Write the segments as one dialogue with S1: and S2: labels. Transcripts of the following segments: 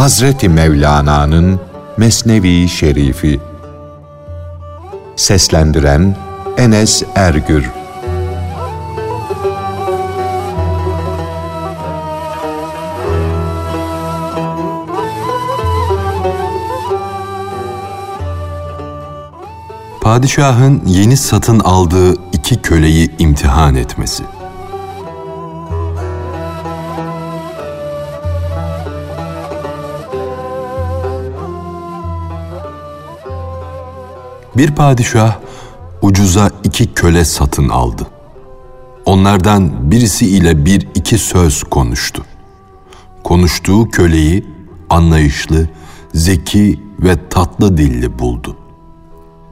S1: Hazreti Mevlana'nın Mesnevi Şerifi Seslendiren Enes Ergür
S2: Padişahın yeni satın aldığı iki köleyi imtihan etmesi. Bir padişah ucuza iki köle satın aldı. Onlardan birisi ile bir iki söz konuştu. Konuştuğu köleyi anlayışlı, zeki ve tatlı dilli buldu.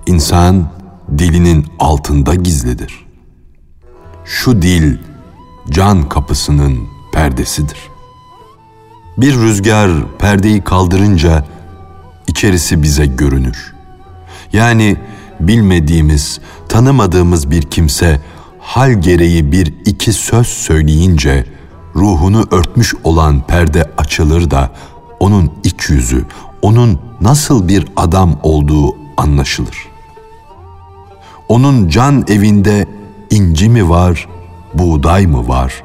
S2: İnsan dilinin altında gizlidir. Şu dil can kapısının perdesidir. Bir rüzgar perdeyi kaldırınca içerisi bize görünür. Yani bilmediğimiz, tanımadığımız bir kimse hal gereği bir iki söz söyleyince ruhunu örtmüş olan perde açılır da onun iç yüzü, onun nasıl bir adam olduğu anlaşılır. Onun can evinde inci mi var, buğday mı var?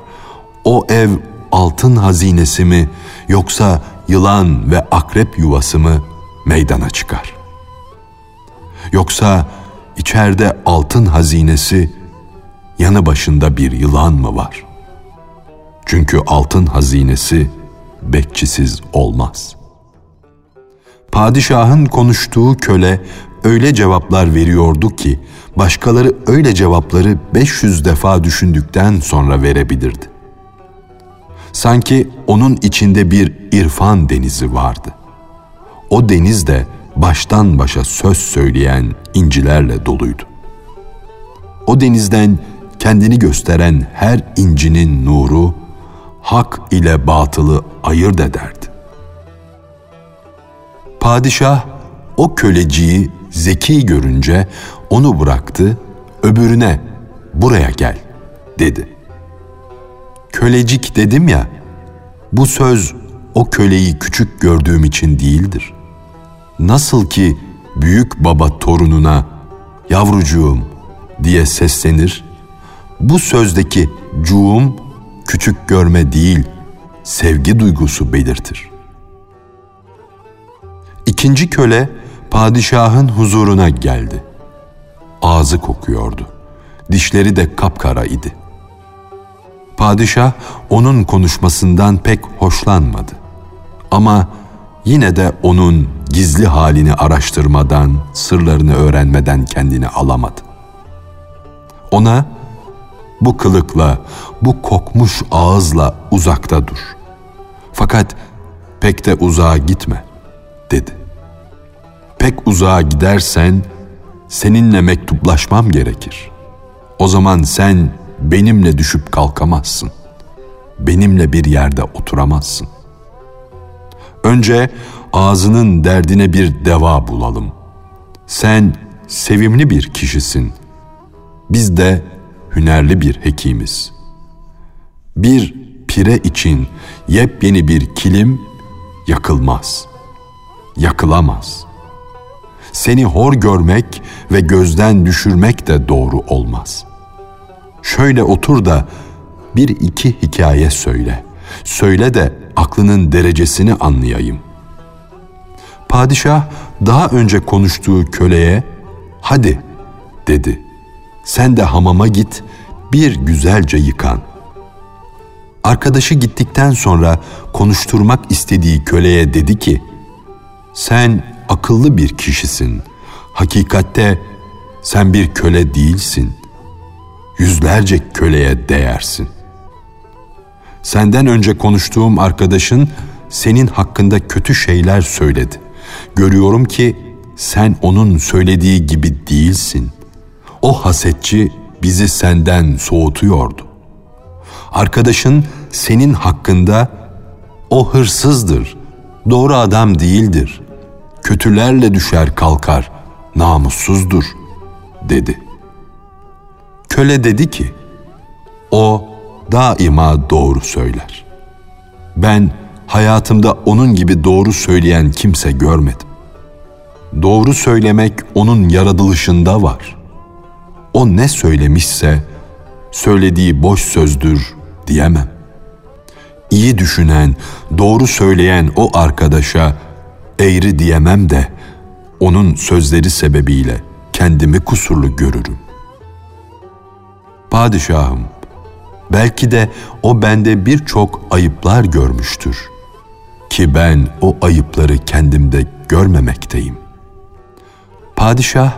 S2: O ev altın hazinesi mi yoksa yılan ve akrep yuvası mı meydana çıkar? Yoksa içeride altın hazinesi yanı başında bir yılan mı var? Çünkü altın hazinesi bekçisiz olmaz. Padişahın konuştuğu köle öyle cevaplar veriyordu ki başkaları öyle cevapları 500 defa düşündükten sonra verebilirdi. Sanki onun içinde bir irfan denizi vardı. O deniz de baştan başa söz söyleyen incilerle doluydu. O denizden kendini gösteren her incinin nuru hak ile batılı ayırt ederdi. Padişah o köleciyi zeki görünce onu bıraktı, öbürüne buraya gel dedi. Kölecik dedim ya, bu söz o köleyi küçük gördüğüm için değildir. Nasıl ki büyük baba torununa yavrucuğum diye seslenir, bu sözdeki cuğum küçük görme değil, sevgi duygusu belirtir. İkinci köle padişahın huzuruna geldi. Ağzı kokuyordu. Dişleri de kapkara idi. Padişah onun konuşmasından pek hoşlanmadı. Ama yine de onun gizli halini araştırmadan, sırlarını öğrenmeden kendini alamadı. Ona bu kılıkla, bu kokmuş ağızla uzakta dur. Fakat pek de uzağa gitme, dedi pek uzağa gidersen seninle mektuplaşmam gerekir. O zaman sen benimle düşüp kalkamazsın. Benimle bir yerde oturamazsın. Önce ağzının derdine bir deva bulalım. Sen sevimli bir kişisin. Biz de hünerli bir hekimiz. Bir pire için yepyeni bir kilim yakılmaz. Yakılamaz.'' seni hor görmek ve gözden düşürmek de doğru olmaz. Şöyle otur da bir iki hikaye söyle. Söyle de aklının derecesini anlayayım. Padişah daha önce konuştuğu köleye hadi dedi. Sen de hamama git bir güzelce yıkan. Arkadaşı gittikten sonra konuşturmak istediği köleye dedi ki sen akıllı bir kişisin. Hakikatte sen bir köle değilsin. Yüzlerce köleye değersin. Senden önce konuştuğum arkadaşın senin hakkında kötü şeyler söyledi. Görüyorum ki sen onun söylediği gibi değilsin. O hasetçi bizi senden soğutuyordu. Arkadaşın senin hakkında o hırsızdır, doğru adam değildir kötülerle düşer kalkar, namussuzdur, dedi. Köle dedi ki, o daima doğru söyler. Ben hayatımda onun gibi doğru söyleyen kimse görmedim. Doğru söylemek onun yaratılışında var. O ne söylemişse söylediği boş sözdür diyemem. İyi düşünen, doğru söyleyen o arkadaşa eğri diyemem de onun sözleri sebebiyle kendimi kusurlu görürüm. Padişahım, belki de o bende birçok ayıplar görmüştür ki ben o ayıpları kendimde görmemekteyim. Padişah,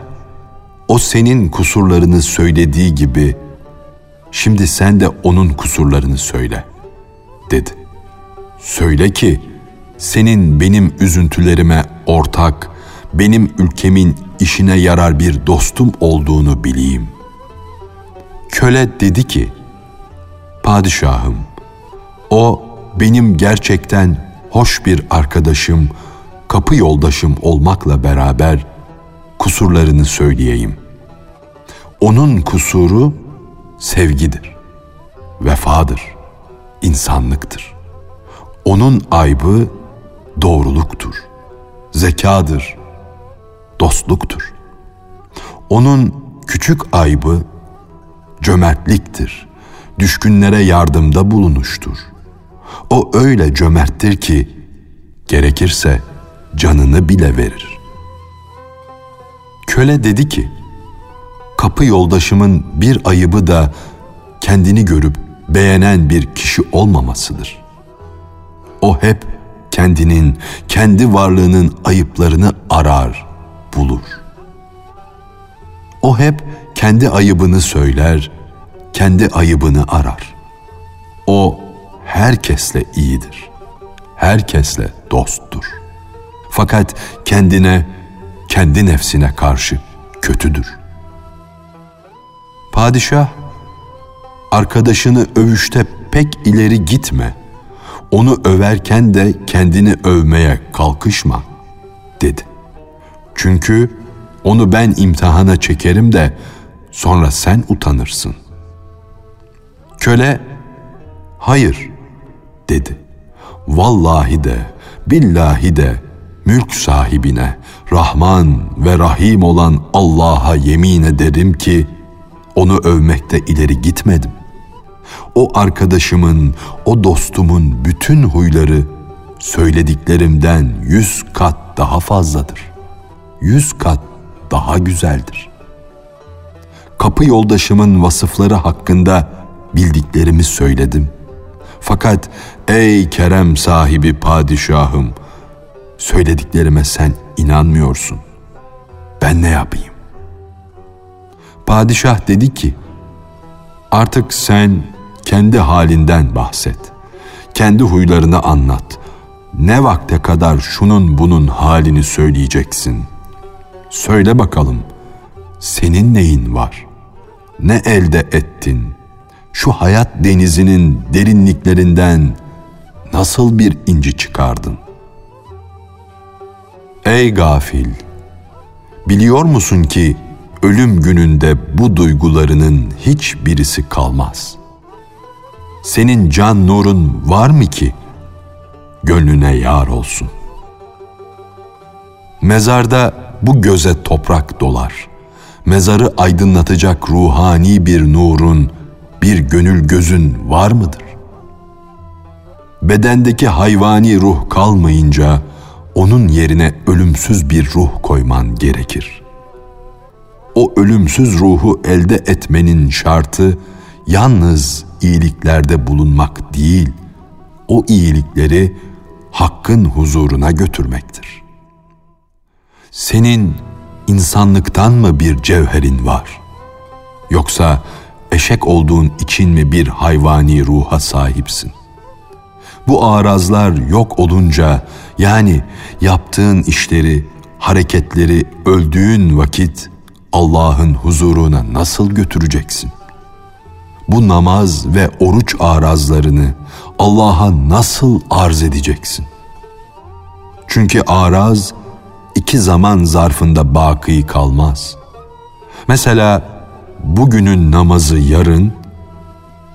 S2: o senin kusurlarını söylediği gibi şimdi sen de onun kusurlarını söyle, dedi. Söyle ki, senin benim üzüntülerime ortak, benim ülkemin işine yarar bir dostum olduğunu bileyim. Köle dedi ki, Padişahım, o benim gerçekten hoş bir arkadaşım, kapı yoldaşım olmakla beraber kusurlarını söyleyeyim. Onun kusuru sevgidir, vefadır, insanlıktır. Onun aybı doğruluktur, zekadır, dostluktur. Onun küçük aybı cömertliktir, düşkünlere yardımda bulunuştur. O öyle cömerttir ki gerekirse canını bile verir. Köle dedi ki, kapı yoldaşımın bir ayıbı da kendini görüp beğenen bir kişi olmamasıdır. O hep kendinin, kendi varlığının ayıplarını arar, bulur. O hep kendi ayıbını söyler, kendi ayıbını arar. O herkesle iyidir. Herkesle dosttur. Fakat kendine, kendi nefsine karşı kötüdür. Padişah, arkadaşını övüşte pek ileri gitme. Onu överken de kendini övmeye kalkışma, dedi. Çünkü onu ben imtihana çekerim de sonra sen utanırsın. Köle, hayır dedi. Vallahi de, billahi de, mülk sahibine, Rahman ve Rahim olan Allah'a yemin ederim ki, onu övmekte ileri gitmedim. O arkadaşımın, o dostumun bütün huyları söylediklerimden yüz kat daha fazladır. Yüz kat daha güzeldir. Kapı yoldaşımın vasıfları hakkında bildiklerimi söyledim. Fakat ey kerem sahibi padişahım, söylediklerime sen inanmıyorsun. Ben ne yapayım? Padişah dedi ki, artık sen kendi halinden bahset. Kendi huylarını anlat. Ne vakte kadar şunun bunun halini söyleyeceksin? Söyle bakalım, senin neyin var? Ne elde ettin? Şu hayat denizinin derinliklerinden nasıl bir inci çıkardın? Ey gafil! Biliyor musun ki ölüm gününde bu duygularının hiç birisi kalmaz. Senin can nurun var mı ki gönlüne yar olsun? Mezarda bu göze toprak dolar. Mezarı aydınlatacak ruhani bir nurun, bir gönül gözün var mıdır? Bedendeki hayvani ruh kalmayınca onun yerine ölümsüz bir ruh koyman gerekir.'' o ölümsüz ruhu elde etmenin şartı yalnız iyiliklerde bulunmak değil, o iyilikleri Hakk'ın huzuruna götürmektir. Senin insanlıktan mı bir cevherin var? Yoksa eşek olduğun için mi bir hayvani ruha sahipsin? Bu arazlar yok olunca yani yaptığın işleri, hareketleri öldüğün vakit Allah'ın huzuruna nasıl götüreceksin? Bu namaz ve oruç arazlarını Allah'a nasıl arz edeceksin? Çünkü araz iki zaman zarfında baki kalmaz. Mesela bugünün namazı yarın,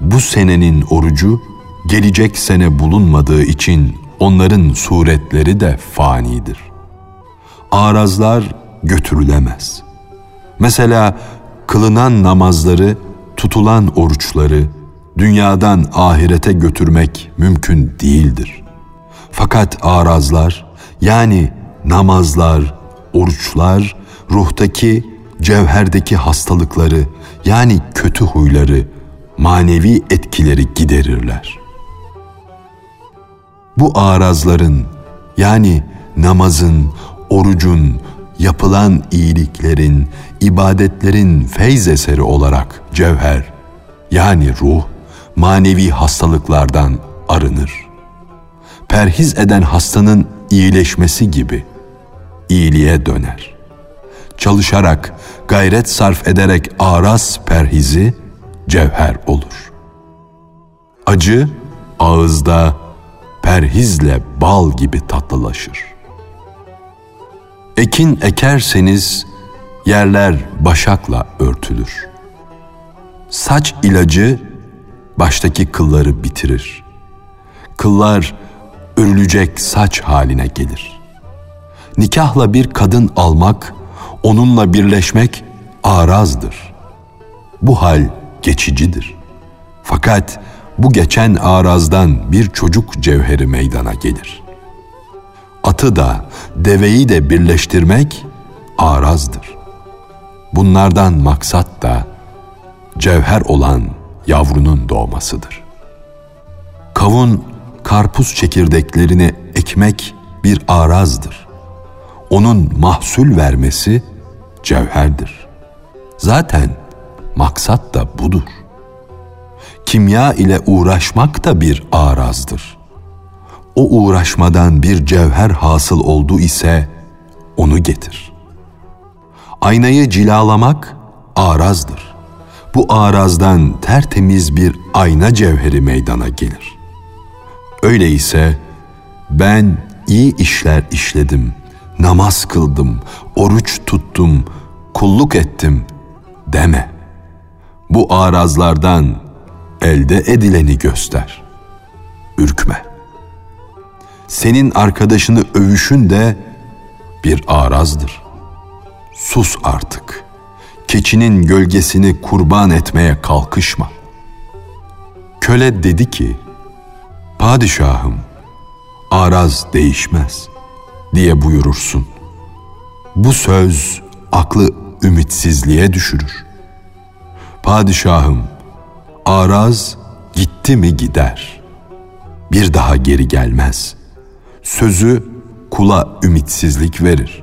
S2: bu senenin orucu gelecek sene bulunmadığı için onların suretleri de fanidir. Arazlar götürülemez. Mesela kılınan namazları, tutulan oruçları dünyadan ahirete götürmek mümkün değildir. Fakat arazlar yani namazlar, oruçlar ruhtaki, cevherdeki hastalıkları yani kötü huyları, manevi etkileri giderirler. Bu arazların yani namazın, orucun, yapılan iyiliklerin, ibadetlerin feyz eseri olarak cevher yani ruh manevi hastalıklardan arınır. Perhiz eden hastanın iyileşmesi gibi iyiliğe döner. Çalışarak, gayret sarf ederek aras perhizi cevher olur. Acı ağızda perhizle bal gibi tatlılaşır. Ekin ekerseniz yerler başakla örtülür. Saç ilacı baştaki kılları bitirir. Kıllar örülecek saç haline gelir. Nikahla bir kadın almak, onunla birleşmek arazdır. Bu hal geçicidir. Fakat bu geçen arazdan bir çocuk cevheri meydana gelir. Atı da, deveyi de birleştirmek arazdır. Bunlardan maksat da cevher olan yavrunun doğmasıdır. Kavun, karpuz çekirdeklerini ekmek bir arazdır. Onun mahsul vermesi cevherdir. Zaten maksat da budur. Kimya ile uğraşmak da bir arazdır. O uğraşmadan bir cevher hasıl oldu ise onu getir. Aynayı cilalamak arazdır. Bu arazdan tertemiz bir ayna cevheri meydana gelir. Öyleyse ben iyi işler işledim, namaz kıldım, oruç tuttum, kulluk ettim deme. Bu arazlardan elde edileni göster. Ürkme. Senin arkadaşını övüşün de bir arazdır. Sus artık. Keçinin gölgesini kurban etmeye kalkışma. Köle dedi ki, Padişahım, araz değişmez diye buyurursun. Bu söz aklı ümitsizliğe düşürür. Padişahım, araz gitti mi gider. Bir daha geri gelmez. Sözü kula ümitsizlik verir.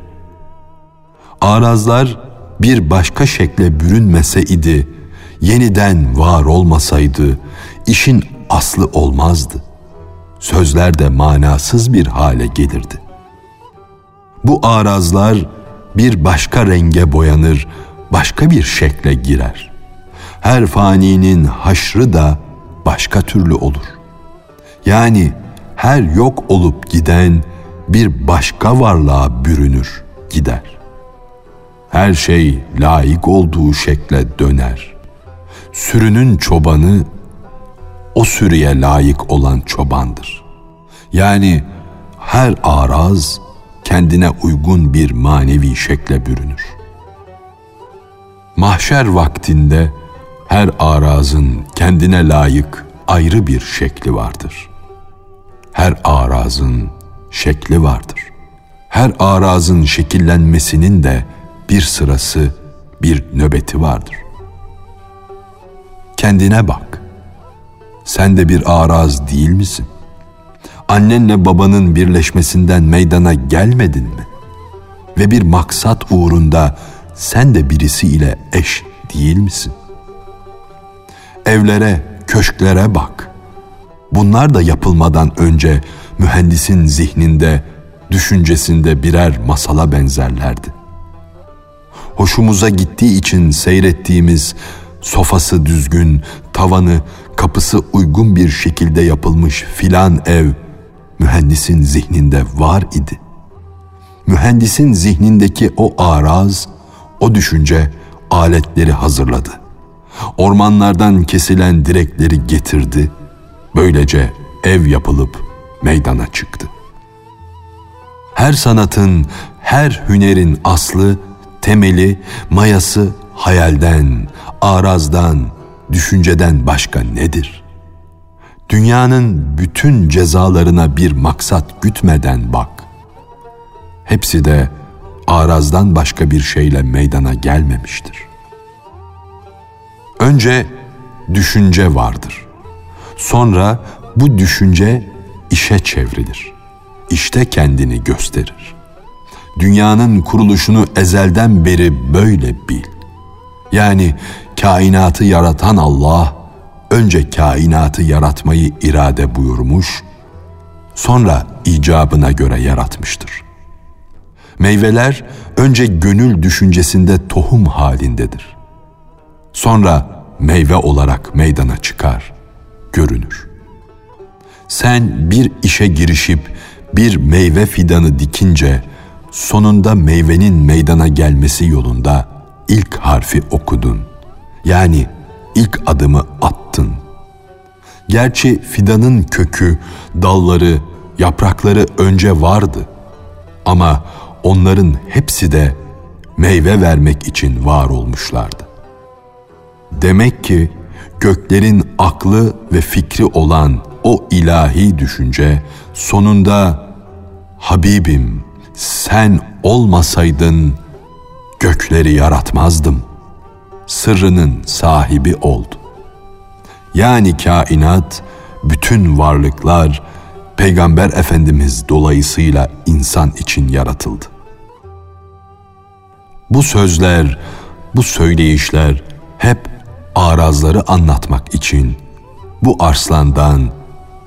S2: Arazlar bir başka şekle bürünmese idi, yeniden var olmasaydı işin aslı olmazdı. Sözler de manasız bir hale gelirdi. Bu arazlar bir başka renge boyanır, başka bir şekle girer. Her faninin haşrı da başka türlü olur. Yani her yok olup giden bir başka varlığa bürünür, gider. Her şey layık olduğu şekle döner. Sürünün çobanı o sürüye layık olan çobandır. Yani her araz kendine uygun bir manevi şekle bürünür. Mahşer vaktinde her arazın kendine layık ayrı bir şekli vardır. Her arazın şekli vardır. Her arazın şekillenmesinin de bir sırası, bir nöbeti vardır. Kendine bak. Sen de bir araz değil misin? Annenle babanın birleşmesinden meydana gelmedin mi? Ve bir maksat uğrunda sen de birisi ile eş değil misin? Evlere, köşklere bak. Bunlar da yapılmadan önce mühendisin zihninde, düşüncesinde birer masala benzerlerdi. Hoşumuza gittiği için seyrettiğimiz sofası düzgün, tavanı, kapısı uygun bir şekilde yapılmış filan ev mühendisin zihninde var idi. Mühendisin zihnindeki o araz, o düşünce aletleri hazırladı. Ormanlardan kesilen direkleri getirdi. Böylece ev yapılıp meydana çıktı. Her sanatın, her hünerin aslı, temeli, mayası hayalden, arazdan, düşünceden başka nedir? Dünyanın bütün cezalarına bir maksat gütmeden bak. Hepsi de arazdan başka bir şeyle meydana gelmemiştir. Önce düşünce vardır. Sonra bu düşünce işe çevrilir. İşte kendini gösterir. Dünyanın kuruluşunu ezelden beri böyle bil. Yani kainatı yaratan Allah önce kainatı yaratmayı irade buyurmuş, sonra icabına göre yaratmıştır. Meyveler önce gönül düşüncesinde tohum halindedir. Sonra meyve olarak meydana çıkar, görünür. Sen bir işe girişip bir meyve fidanı dikince sonunda meyvenin meydana gelmesi yolunda ilk harfi okudun. Yani ilk adımı attın. Gerçi fidanın kökü, dalları, yaprakları önce vardı. Ama onların hepsi de meyve vermek için var olmuşlardı. Demek ki göklerin aklı ve fikri olan o ilahi düşünce sonunda Habibim sen olmasaydın gökleri yaratmazdım. Sırrının sahibi oldu. Yani kainat, bütün varlıklar Peygamber Efendimiz dolayısıyla insan için yaratıldı. Bu sözler, bu söyleyişler hep arazları anlatmak için bu arslandan,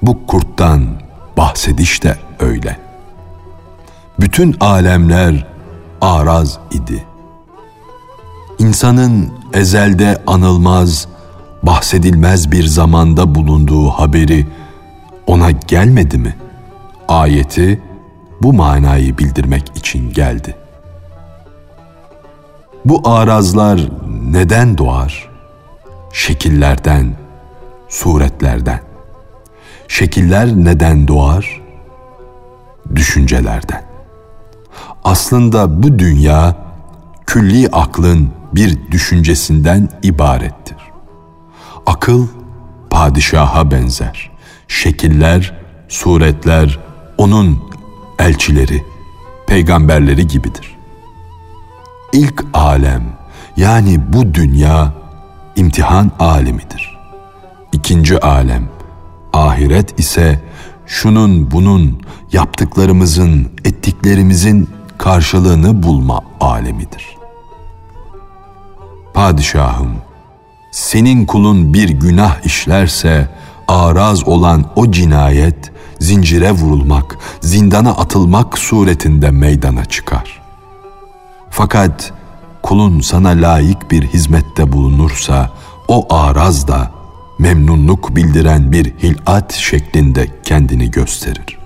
S2: bu kurttan bahsediş de öyle. Bütün alemler araz idi. İnsanın ezelde anılmaz, bahsedilmez bir zamanda bulunduğu haberi ona gelmedi mi? Ayeti bu manayı bildirmek için geldi. Bu arazlar neden doğar? Şekillerden, suretlerden. Şekiller neden doğar? Düşüncelerden. Aslında bu dünya külli aklın bir düşüncesinden ibarettir. Akıl padişaha benzer. Şekiller, suretler onun elçileri, peygamberleri gibidir. İlk alem yani bu dünya imtihan alemidir. İkinci alem ahiret ise şunun bunun yaptıklarımızın, ettiklerimizin karşılığını bulma alemidir. Padişahım, senin kulun bir günah işlerse araz olan o cinayet zincire vurulmak, zindana atılmak suretinde meydana çıkar. Fakat kulun sana layık bir hizmette bulunursa o araz da memnunluk bildiren bir hilat şeklinde kendini gösterir.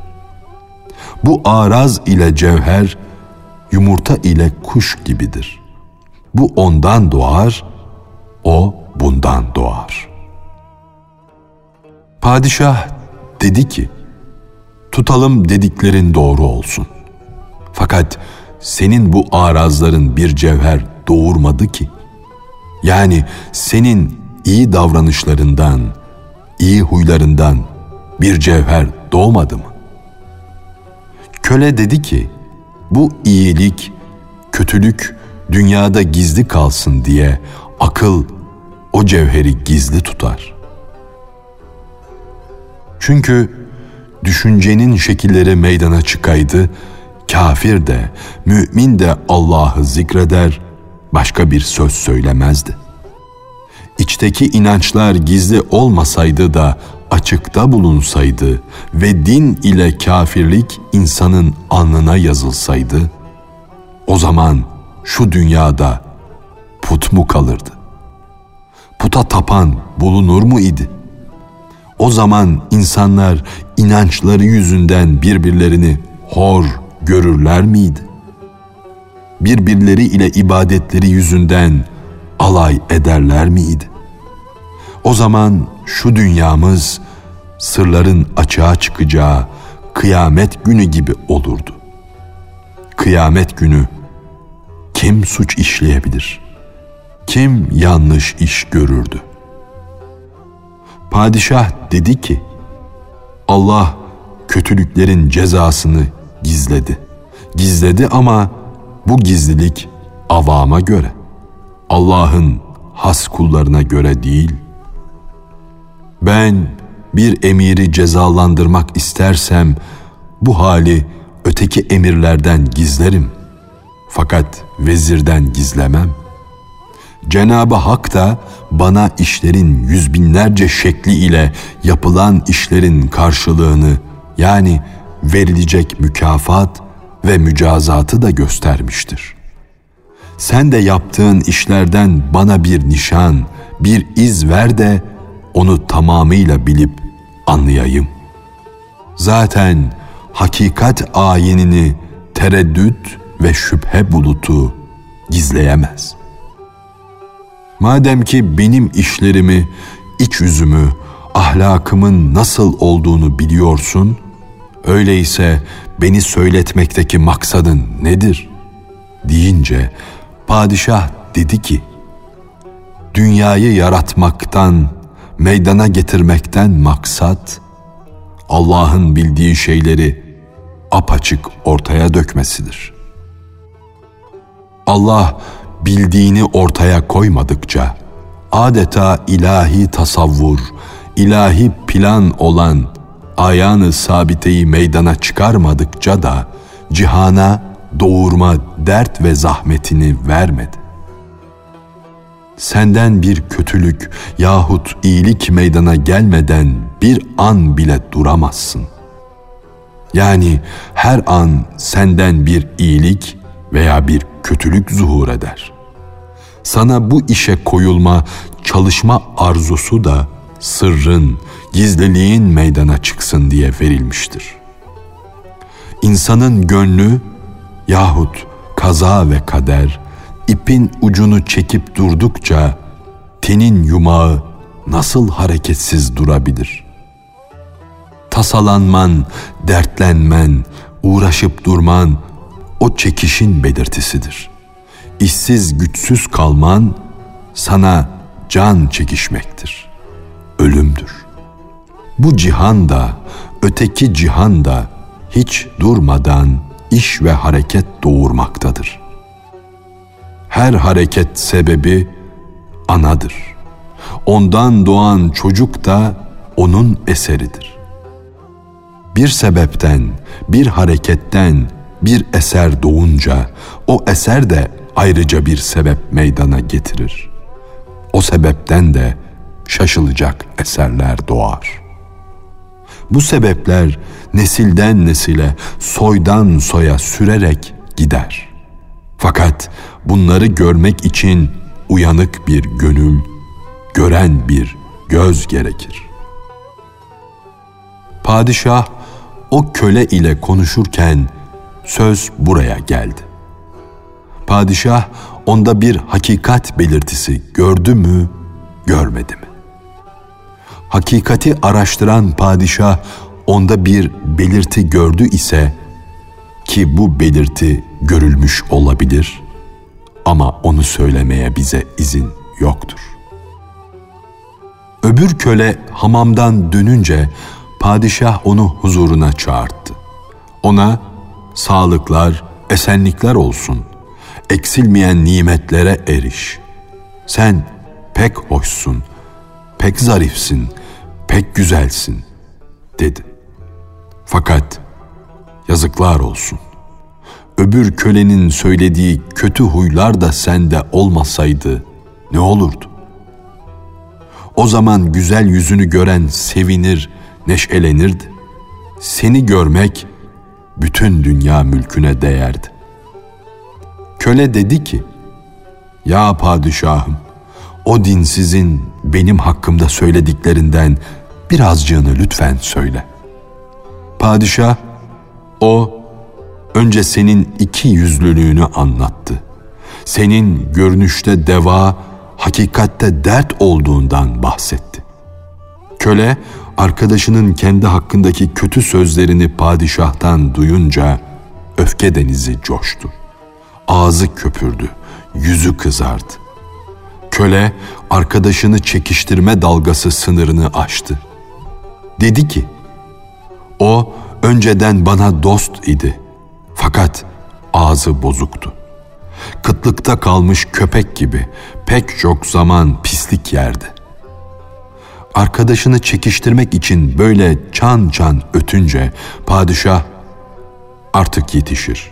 S2: Bu araz ile cevher yumurta ile kuş gibidir. Bu ondan doğar, o bundan doğar. Padişah dedi ki, tutalım dediklerin doğru olsun. Fakat senin bu arazların bir cevher doğurmadı ki. Yani senin iyi davranışlarından, iyi huylarından bir cevher doğmadı mı? Köle dedi ki, bu iyilik, kötülük dünyada gizli kalsın diye akıl o cevheri gizli tutar. Çünkü düşüncenin şekilleri meydana çıkaydı, kafir de, mümin de Allah'ı zikreder, başka bir söz söylemezdi. İçteki inançlar gizli olmasaydı da açıkta bulunsaydı ve din ile kafirlik insanın alnına yazılsaydı, o zaman şu dünyada put mu kalırdı? Puta tapan bulunur mu idi? O zaman insanlar inançları yüzünden birbirlerini hor görürler miydi? Birbirleri ile ibadetleri yüzünden alay ederler miydi? O zaman şu dünyamız sırların açığa çıkacağı, kıyamet günü gibi olurdu. Kıyamet günü kim suç işleyebilir? Kim yanlış iş görürdü? Padişah dedi ki, Allah kötülüklerin cezasını gizledi. Gizledi ama bu gizlilik avama göre, Allah'ın has kullarına göre değil. Ben bir emiri cezalandırmak istersem bu hali öteki emirlerden gizlerim. Fakat vezirden gizlemem. Cenab-ı Hak da bana işlerin yüz binlerce şekli ile yapılan işlerin karşılığını yani verilecek mükafat ve mücazatı da göstermiştir. Sen de yaptığın işlerden bana bir nişan, bir iz ver de onu tamamıyla bilip anlayayım. Zaten hakikat ayinini tereddüt ve şüphe bulutu gizleyemez. Madem ki benim işlerimi, iç yüzümü, ahlakımın nasıl olduğunu biliyorsun, öyleyse beni söyletmekteki maksadın nedir? deyince padişah dedi ki, dünyayı yaratmaktan, meydana getirmekten maksat, Allah'ın bildiği şeyleri apaçık ortaya dökmesidir. Allah bildiğini ortaya koymadıkça, adeta ilahi tasavvur, ilahi plan olan ayağını sabiteyi meydana çıkarmadıkça da cihana doğurma dert ve zahmetini vermedi. Senden bir kötülük yahut iyilik meydana gelmeden bir an bile duramazsın. Yani her an senden bir iyilik veya bir kötülük zuhur eder. Sana bu işe koyulma, çalışma arzusu da sırrın, gizliliğin meydana çıksın diye verilmiştir. İnsanın gönlü yahut kaza ve kader ipin ucunu çekip durdukça tenin yumağı nasıl hareketsiz durabilir? Tasalanman, dertlenmen, uğraşıp durman o çekişin belirtisidir. İşsiz güçsüz kalman sana can çekişmektir. Ölümdür. Bu cihan da, öteki cihan da hiç durmadan iş ve hareket doğurmaktadır. Her hareket sebebi anadır. Ondan doğan çocuk da onun eseridir. Bir sebepten, bir hareketten bir eser doğunca o eser de ayrıca bir sebep meydana getirir. O sebepten de şaşılacak eserler doğar. Bu sebepler nesilden nesile, soydan soya sürerek gider. Fakat bunları görmek için uyanık bir gönül, gören bir göz gerekir. Padişah o köle ile konuşurken söz buraya geldi. Padişah onda bir hakikat belirtisi gördü mü, görmedi mi? Hakikati araştıran padişah onda bir belirti gördü ise ki bu belirti görülmüş olabilir ama onu söylemeye bize izin yoktur. Öbür köle hamamdan dönünce padişah onu huzuruna çağırdı. Ona sağlıklar, esenlikler olsun, eksilmeyen nimetlere eriş. Sen pek hoşsun, pek zarifsin, pek güzelsin, dedi. Fakat yazıklar olsun. Öbür kölenin söylediği kötü huylar da sende olmasaydı ne olurdu? O zaman güzel yüzünü gören sevinir, neşelenirdi. Seni görmek bütün dünya mülküne değerdi. Köle dedi ki, Ya padişahım, o dinsizin benim hakkımda söylediklerinden birazcığını lütfen söyle. Padişah, o önce senin iki yüzlülüğünü anlattı. Senin görünüşte deva, hakikatte dert olduğundan bahsetti. Köle arkadaşının kendi hakkındaki kötü sözlerini padişahtan duyunca öfke denizi coştu. Ağzı köpürdü, yüzü kızardı. Köle arkadaşını çekiştirme dalgası sınırını aştı. Dedi ki, o önceden bana dost idi. Fakat ağzı bozuktu. Kıtlıkta kalmış köpek gibi pek çok zaman pislik yerdi. Arkadaşını çekiştirmek için böyle çan çan ötünce padişah artık yetişir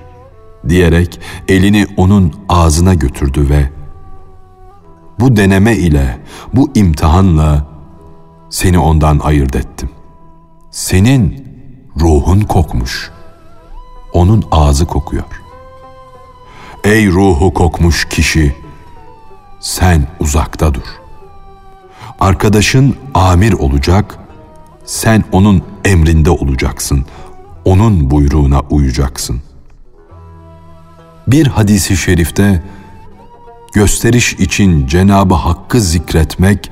S2: diyerek elini onun ağzına götürdü ve bu deneme ile, bu imtihanla seni ondan ayırt ettim. Senin ruhun kokmuş. Onun ağzı kokuyor. Ey ruhu kokmuş kişi, sen uzakta dur. Arkadaşın amir olacak, sen onun emrinde olacaksın. Onun buyruğuna uyacaksın. Bir hadisi şerifte gösteriş için Cenabı Hakk'ı zikretmek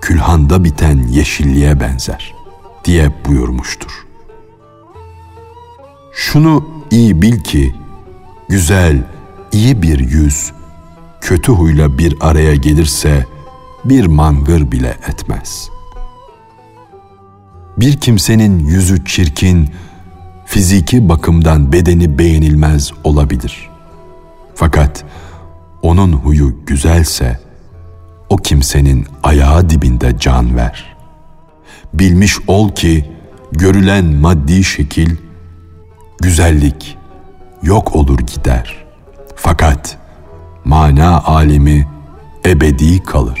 S2: külhanda biten yeşilliğe benzer diye buyurmuştur. Şunu iyi bil ki güzel, iyi bir yüz kötü huyla bir araya gelirse bir mangır bile etmez. Bir kimsenin yüzü çirkin, fiziki bakımdan bedeni beğenilmez olabilir. Fakat onun huyu güzelse o kimsenin ayağı dibinde can ver. Bilmiş ol ki görülen maddi şekil güzellik yok olur gider. Fakat mana alemi ebedi kalır.